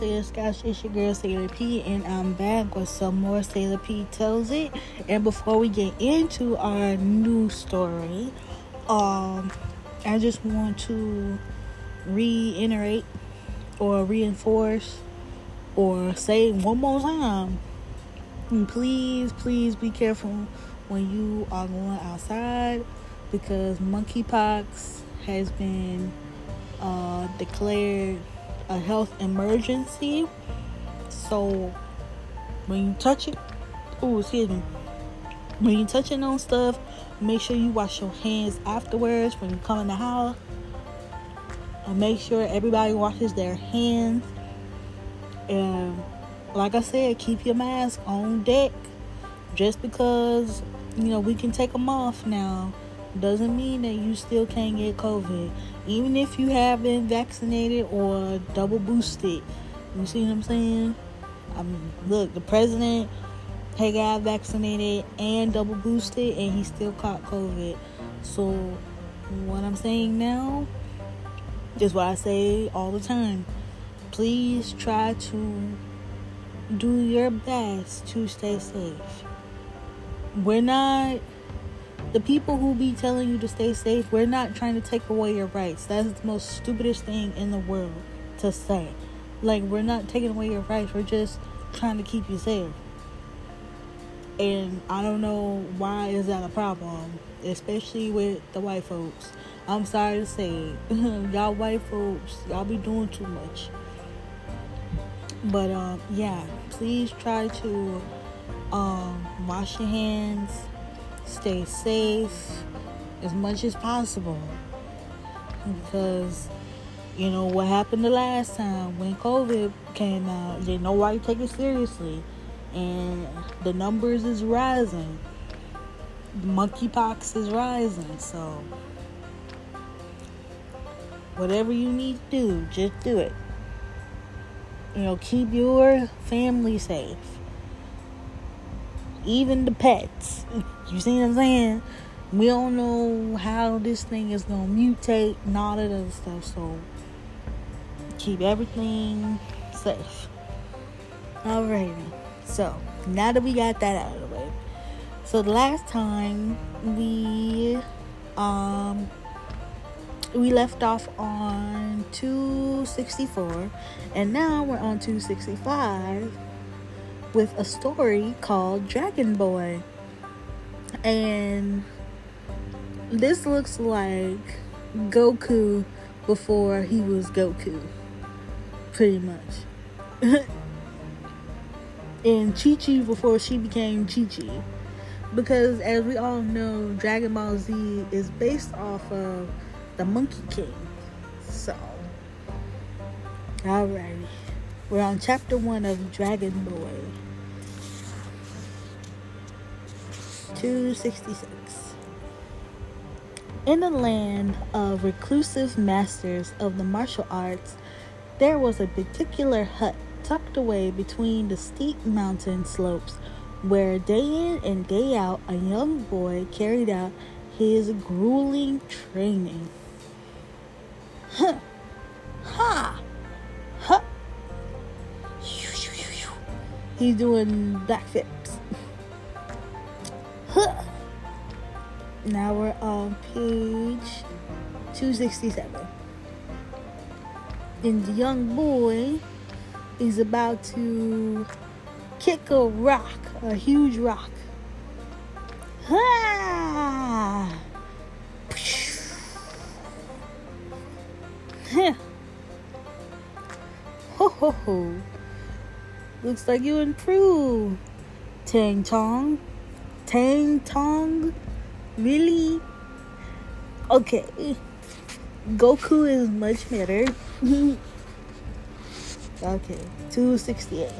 Sailor Scouts? It's your girl Sailor P, and I'm back with some more Sailor P Tells It. And before we get into our new story, um, I just want to reiterate or reinforce or say one more time please, please be careful when you are going outside because monkeypox has been uh, declared a health emergency. So when you touch it, oh, excuse me, when you touching on stuff, make sure you wash your hands afterwards when you come in the house. And make sure everybody washes their hands. And like I said, keep your mask on deck. Just because you know we can take them off now doesn't mean that you still can't get COVID. Even if you have been vaccinated or double boosted. You see what I'm saying? I mean, look, the president he got vaccinated and double boosted and he still caught COVID. So what I'm saying now is what I say all the time. Please try to do your best to stay safe. We're not the people who be telling you to stay safe, we're not trying to take away your rights. That's the most stupidest thing in the world to say. Like, we're not taking away your rights, we're just trying to keep you safe. And I don't know why is that a problem, especially with the white folks. I'm sorry to say, y'all white folks, y'all be doing too much. But um, yeah, please try to um, wash your hands stay safe as much as possible because you know what happened the last time when COVID came out. They nobody take it seriously, and the numbers is rising. Monkeypox is rising, so whatever you need to do, just do it. You know, keep your family safe even the pets. You see what I'm saying? We don't know how this thing is gonna mutate and all that other stuff, so keep everything safe. Alrighty. So now that we got that out of the way. So the last time we um we left off on 264 and now we're on 265 with a story called Dragon Boy. And this looks like Goku before he was Goku. Pretty much. and Chi Chi before she became Chi Chi. Because as we all know, Dragon Ball Z is based off of the Monkey King. So, alrighty. We're on chapter one of Dragon Boy. 266. In the land of reclusive masters of the martial arts, there was a particular hut tucked away between the steep mountain slopes where day in and day out a young boy carried out his grueling training. Huh. Ha! He's doing backflips. Now we're on page 267. And the young boy is about to kick a rock, a huge rock. Ha! ho ho ho. Looks like you improved. Tang Tong. Tang Tong? Really? Okay. Goku is much better. okay. 268.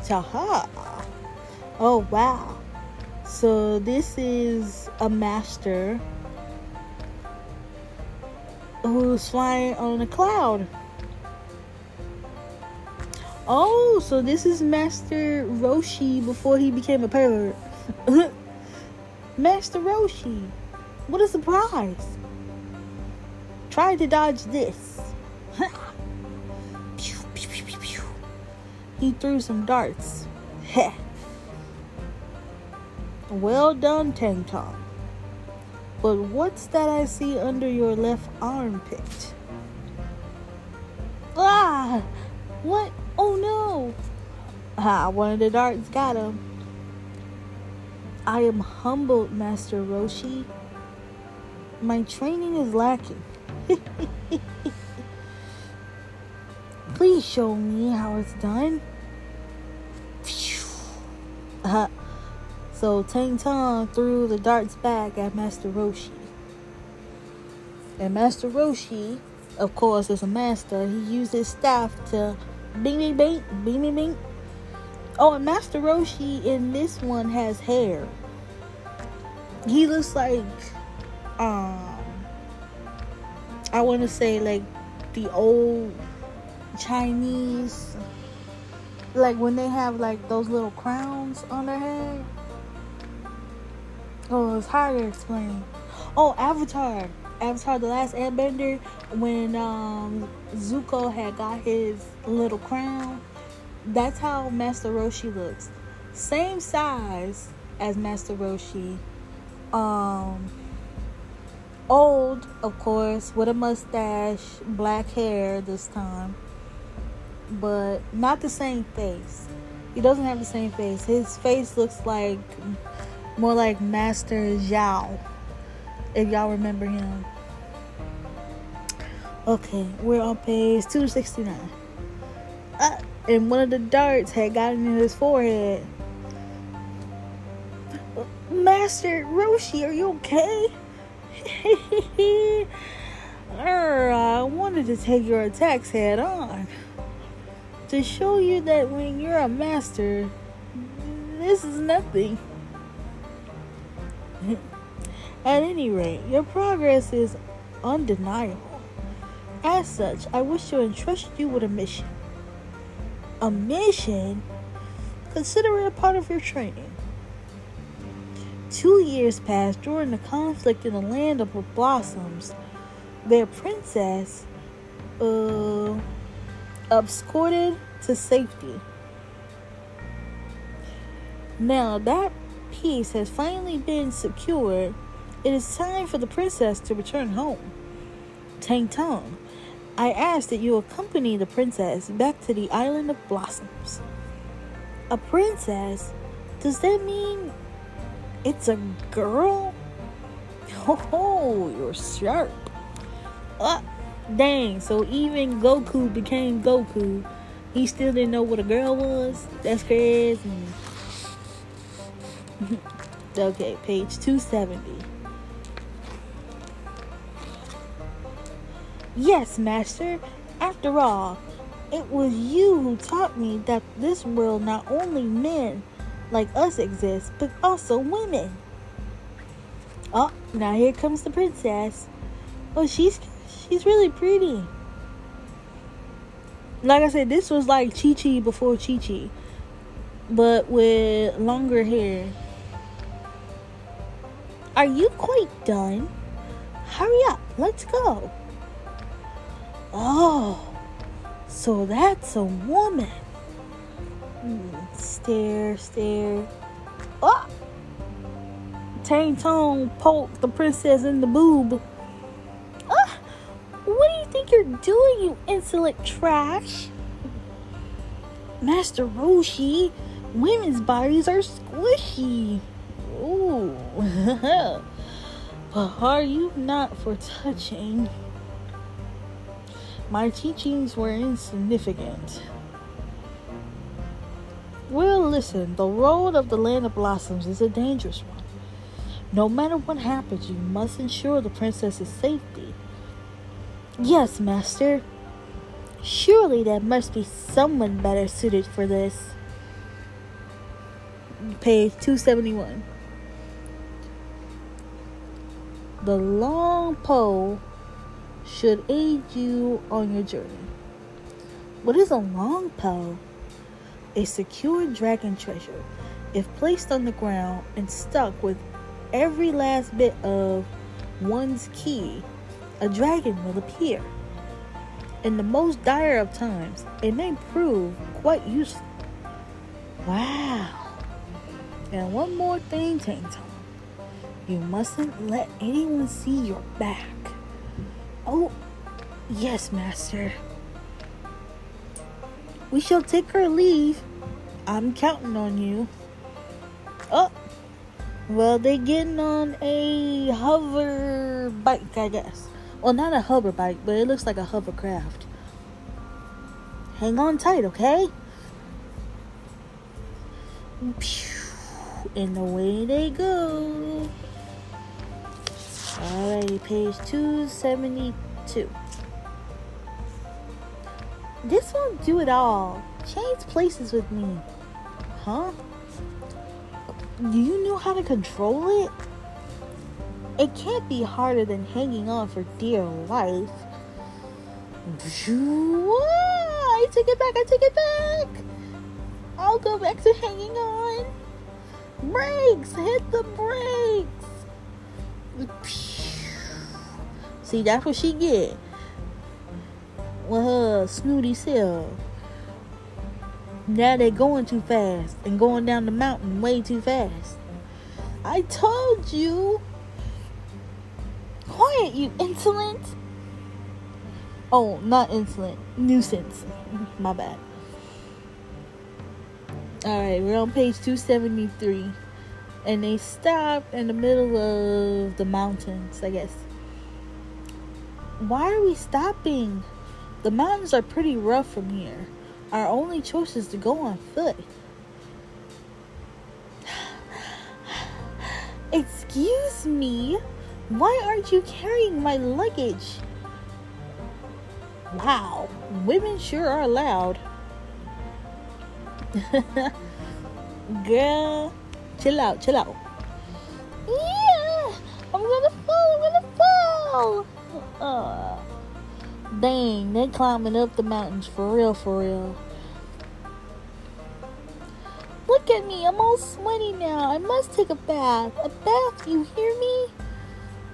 Chaha. Oh, wow. So this is a master who's flying on a cloud. Oh, so this is Master Roshi before he became a pervert. Master Roshi. What a surprise. Try to dodge this. he threw some darts. Well done, Tang Tong. But what's that I see under your left armpit? One of the darts got him. I am humbled, Master Roshi. My training is lacking. Please show me how it's done. So Tang Tong threw the darts back at Master Roshi. And Master Roshi, of course, is a master. He used his staff to bing bing bing bing bing bing. Oh, and Master Roshi in this one has hair. He looks like um I want to say like the old Chinese, like when they have like those little crowns on their head. Oh, it's hard to explain. Oh, Avatar. Avatar The Last Airbender, when um, Zuko had got his little crown, that's how Master Roshi looks. Same size as Master Roshi. Um, old, of course, with a mustache, black hair this time but not the same face. He doesn't have the same face. His face looks like more like Master Zhao, if y'all remember him. Okay, we're on page 269. And one of the darts had gotten in his forehead. Master Roshi, are you okay? I wanted to take your attacks head on to show you that when you're a master, this is nothing. At any rate, your progress is undeniable. As such, I wish to entrust you with a mission. A mission? Consider it a part of your training. Two years passed during the conflict in the land of the blossoms. Their princess, uh, escorted to safety. Now that peace has finally been secured, it is time for the princess to return home. Tang Tong, I ask that you accompany the princess back to the island of blossoms. A princess? Does that mean it's a girl? Oh, you're sharp. Uh, Dang, so even Goku became Goku. He still didn't know what a girl was? That's crazy. okay, page 270. Yes, Master. After all, it was you who taught me that this world not only men like us exist, but also women. Oh, now here comes the princess. Oh, she's She's really pretty. Like I said, this was like Chi Chi before Chi Chi, but with longer hair. Are you quite done? Hurry up, let's go. Oh, so that's a woman. Mm, stare, stare. Oh! Tang Tong poked the princess in the boob Oh, what do you think you're doing, you insolent trash? Master Roshi, women's bodies are squishy. Ooh. but are you not for touching? My teachings were insignificant. Well, listen, the road of the land of blossoms is a dangerous one. No matter what happens, you must ensure the princess's safety. Yes, master. Surely there must be someone better suited for this. Page 271. The long pole should aid you on your journey. What is a long pole? A secure dragon treasure. If placed on the ground and stuck with every last bit of one's ki, a dragon will appear. In the most dire of times, it may prove quite useful. Wow. And one more thing, Tang Tong. You mustn't let anyone see your back. Oh, yes, Master. We shall take our leave. I'm counting on you. Oh, well, they're getting on a hover bike, I guess. Well, not a hover bike, but it looks like a hovercraft. Hang on tight, okay? And away they go. Alrighty, page 272. This won't do it all. Change places with me. Huh? Do you know how to control it? It can't be harder than hanging on for dear life. I take it back, I take it back. I'll go back to hanging on. Brakes! Hit the brakes! See, that's what she get. With her snooty self. Now they're going too fast and going down the mountain way too fast. I told you. Quiet, you insolent. Oh, not insolent. Nuisance. My bad. Alright, we're on page 273. And they stopped in the middle of the mountains, I guess. Why are we stopping? The mountains are pretty rough from here. Our only choice is to go on foot. Excuse me? Why aren't you carrying my luggage? Wow, women sure are loud. Girl, chill out, chill out. Yeah, I'm gonna fall, I'm gonna fall. Uh, dang, they're climbing up the mountains for real, for real. Look at me, I'm all sweaty now. I must take a bath. A bath, you hear me?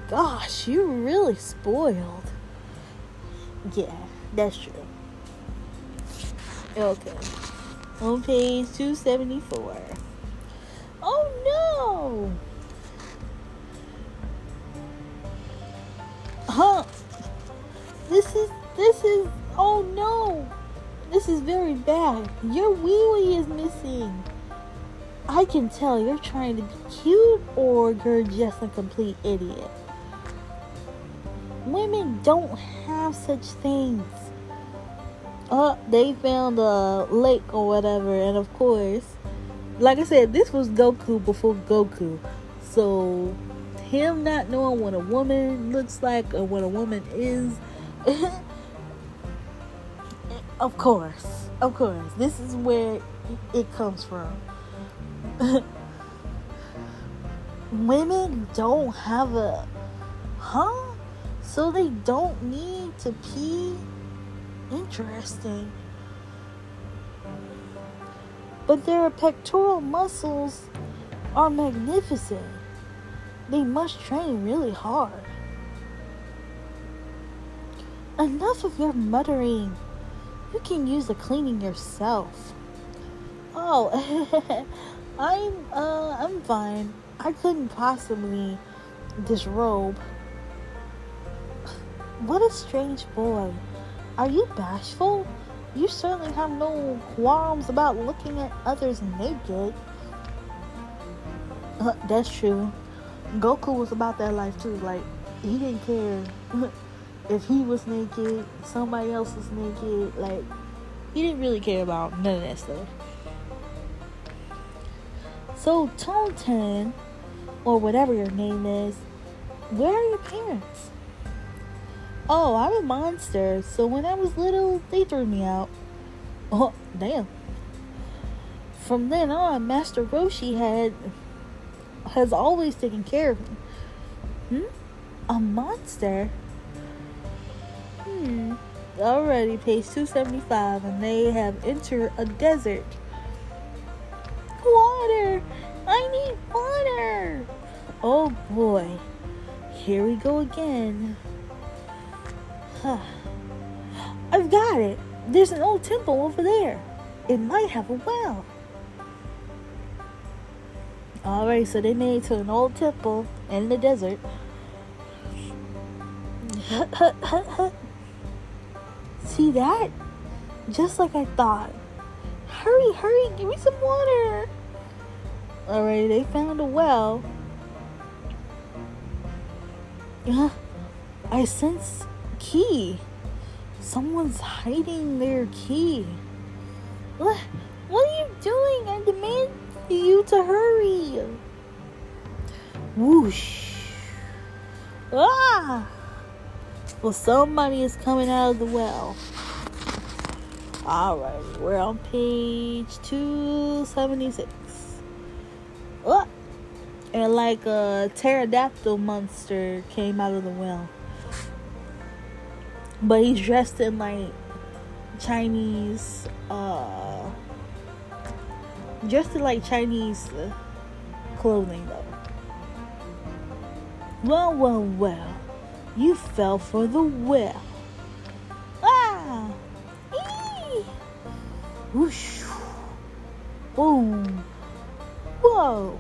Gosh, you're really spoiled. Yeah, that's true. Okay on page 274. Oh no! Huh? This is, this is, oh no! This is very bad. Your wee wee is missing. I can tell you're trying to be cute or you're just a complete idiot. Women don't have such things Oh, they found a lake or whatever, and of course, like I said, this was Goku before Goku. So, him not knowing what a woman looks like or what a woman is, of course, of course, this is where it comes from. Women don't have a, huh? So they don't need to pee Interesting. But their pectoral muscles are magnificent. They must train really hard. Enough of your muttering. You can use the cleaning yourself. Oh, I'm uh I'm fine. I couldn't possibly disrobe. What a strange boy. Are you bashful? You certainly have no qualms about looking at others naked. Uh, that's true. Goku was about that life too. Like, he didn't care if he was naked, somebody else was naked. Like, he didn't really care about none of that stuff. So, Tone 10, or whatever your name is, where are your parents? Oh, I'm a monster. So when I was little, they threw me out. Oh, damn. From then on, Master Roshi had has always taken care of me. Hmm? A monster? Hmm. Already, page 275, and they have entered a desert. Water! I need water! Oh boy. Here we go again. I've got it. There's an old temple over there. It might have a well. Alright, so they made it to an old temple in the desert. See that? Just like I thought. Hurry, hurry, give me some water. Alright, they found a well. Yeah, I sense ki. Someone's hiding their ki. What? What are you doing? I demand you to hurry. Whoosh. Ah! Well, somebody is coming out of the well. Alright, we're on page 276. Oh! And like a pterodactyl monster came out of the well. But he's dressed in like Chinese, uh, dressed in like Chinese uh, clothing though. Well, well, well. You fell for the well. Ah! Eee! Whoosh! Boom! Whoa!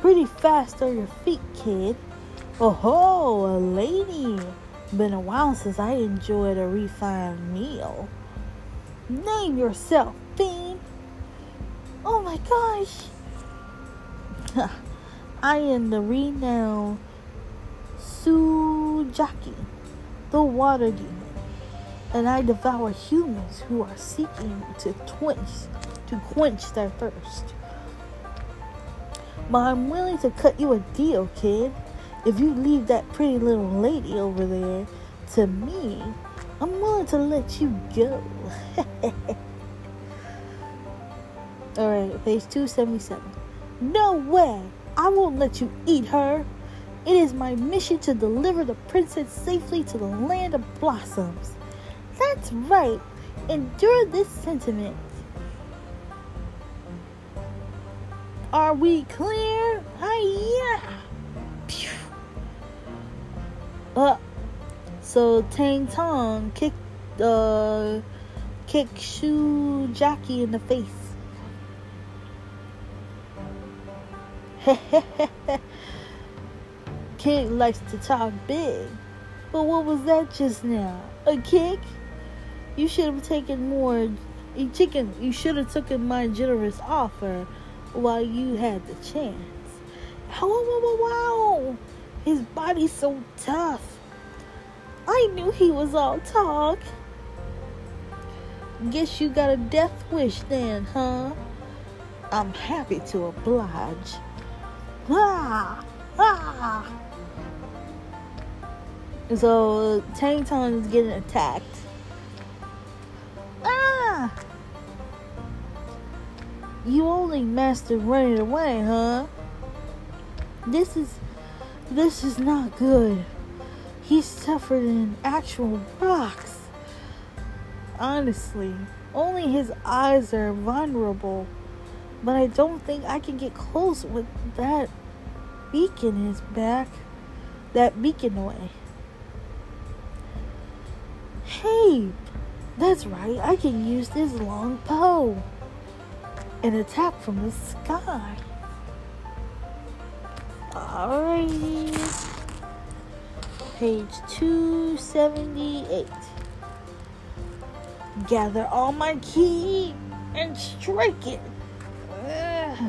Pretty fast on your feet, kid. Oh ho, a lady. Been a while since I enjoyed a refined meal. Name yourself, fiend. Oh my gosh. I am the renowned Sujaki, the water demon, and I devour humans who are seeking to quench, to quench their thirst. But I'm willing to cut you a deal, kid. If you leave that pretty little lady over there to me, I'm willing to let you go. Alright, page 277. No way! I won't let you eat her. It is my mission to deliver the princess safely to the land of blossoms. That's right. Endure this sentiment. Are we clear? Hi, Pew. Uh, so Tang Tong kicked uh kicked Sujaki in the face. Kid likes to talk big. But what was that just now? A kick? You should have taken more chicken you should have taken my generous offer while you had the chance. Wow, wow, wow, wow. His body's so tough. I knew he was all talk. Guess you got a death wish then, huh? I'm happy to oblige. Ah! Ah! So Tang Tong is getting attacked. Ah! You only mastered running away, huh? This is this is not good. He suffered in actual rocks. Honestly, only his eyes are vulnerable. But I don't think I can get close with that beacon in his back. That beacon away. Hey, that's right. I can use this long pole and attack from the sky. Alrighty. Page 278. Gather all my ki and strike it.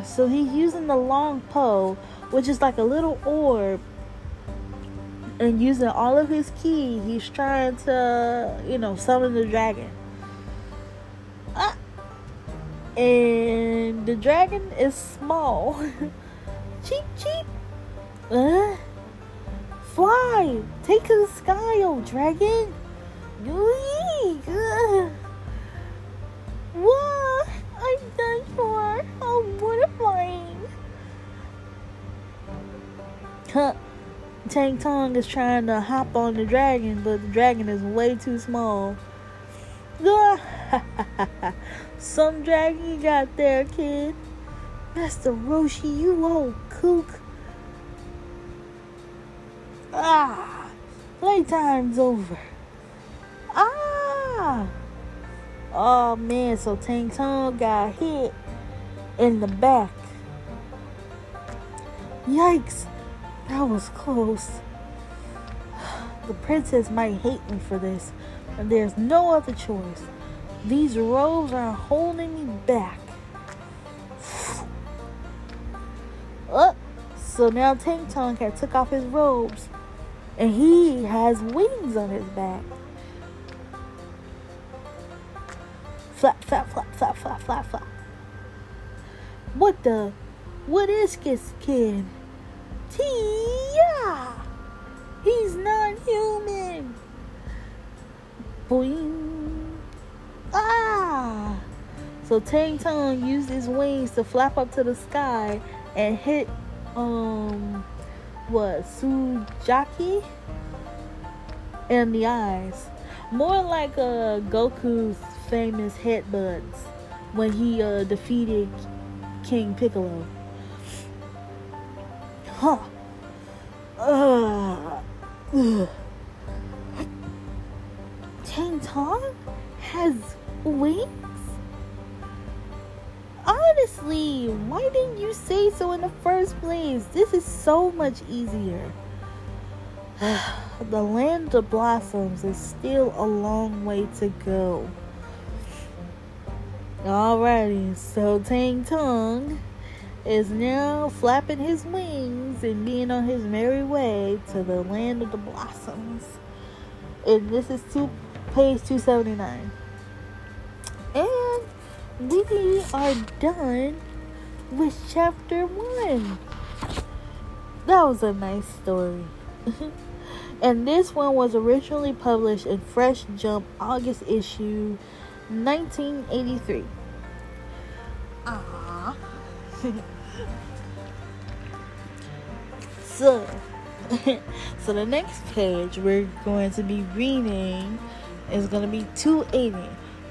So he's using the long pole, which is like a little orb and using all of his ki, he's trying to, you know, summon the dragon. Ah. And the dragon is small. cheep, cheep. Uh, fly. Take to the sky, oh dragon. Uh, what? I'm done for. I'm butterflying. Huh. Tang Tong is trying to hop on the dragon, but the dragon is way too small. Some dragon you got there, kid. Master Roshi, you old kook. Ah, playtime's over. Ah. Oh man, so Tang Tong got hit in the back Yikes! That was close. The princess might hate me for this, but there's no other choice. These robes are holding me back. Up. So now Tang Tong had took off his robes, and he has wings on his back. Flap, flap, flap, flap, flap, flap, flap. What the? What is this kid? Tia! He's not human. Boing. Ah! So Tang Tong used his wings to flap up to the sky and hit um what Sujaki in the eyes. More like uh Goku's famous headbutts when he uh defeated King Piccolo. Huh. Uh. Tang Tong has wings? Honestly, why didn't you say so in the first place? This is so much easier. the land of blossoms is still a long way to go. Alrighty, so Tang Tong is now flapping his wings and being on his merry way to the land of the blossoms. And this is two page 279. And we are done with chapter one. That was a nice story. and this one was originally published in Fresh Jump August issue 1983. Ah. so, so the next page we're going to be reading is going to be 280.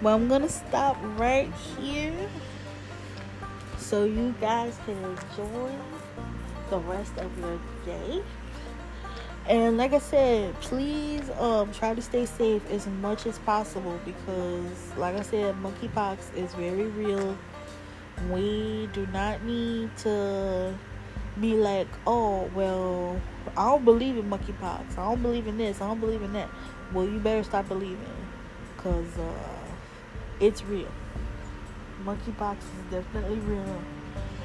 But I'm to stop right here so you guys can enjoy the rest of your day. And like I said, please um, try to stay safe as much as possible because, like I said, monkeypox is very real. We do not need to be like, oh, well, I don't believe in monkeypox. I don't believe in this. I don't believe in that. Well, you better stop believing because uh, it's real. Monkeypox is definitely real.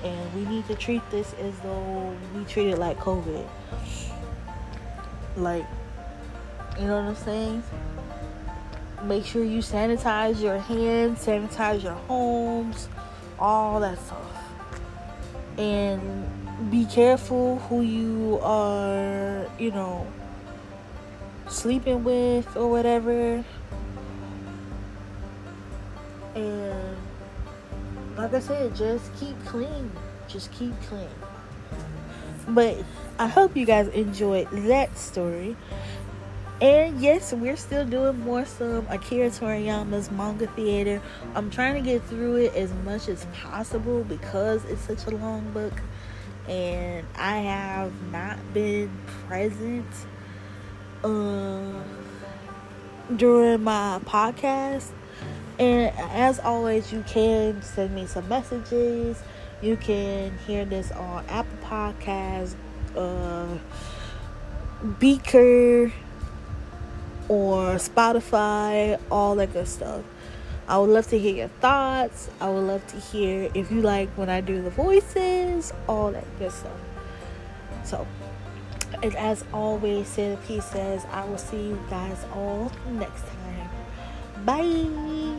And we need to treat this as though we treat it like COVID like, you know what I'm saying? Make sure you sanitize your hands, sanitize your homes, all that stuff. And be careful who you are, you know, sleeping with or whatever. And like I said, just keep clean. Just keep clean. But I hope you guys enjoyed that story. And yes, we're still doing more some Akira Toriyama's manga theater. I'm trying to get through it as much as possible because it's such a long book and I have not been present uh, during my podcast. And as always, you can send me some messages. You can hear this on Apple Podcasts, uh, Breaker or Spotify, all that good stuff. I would love to hear your thoughts. I would love to hear if you like when I do the voices, all that good stuff. So, and as always, Santa P says, I will see you guys all next time. Bye.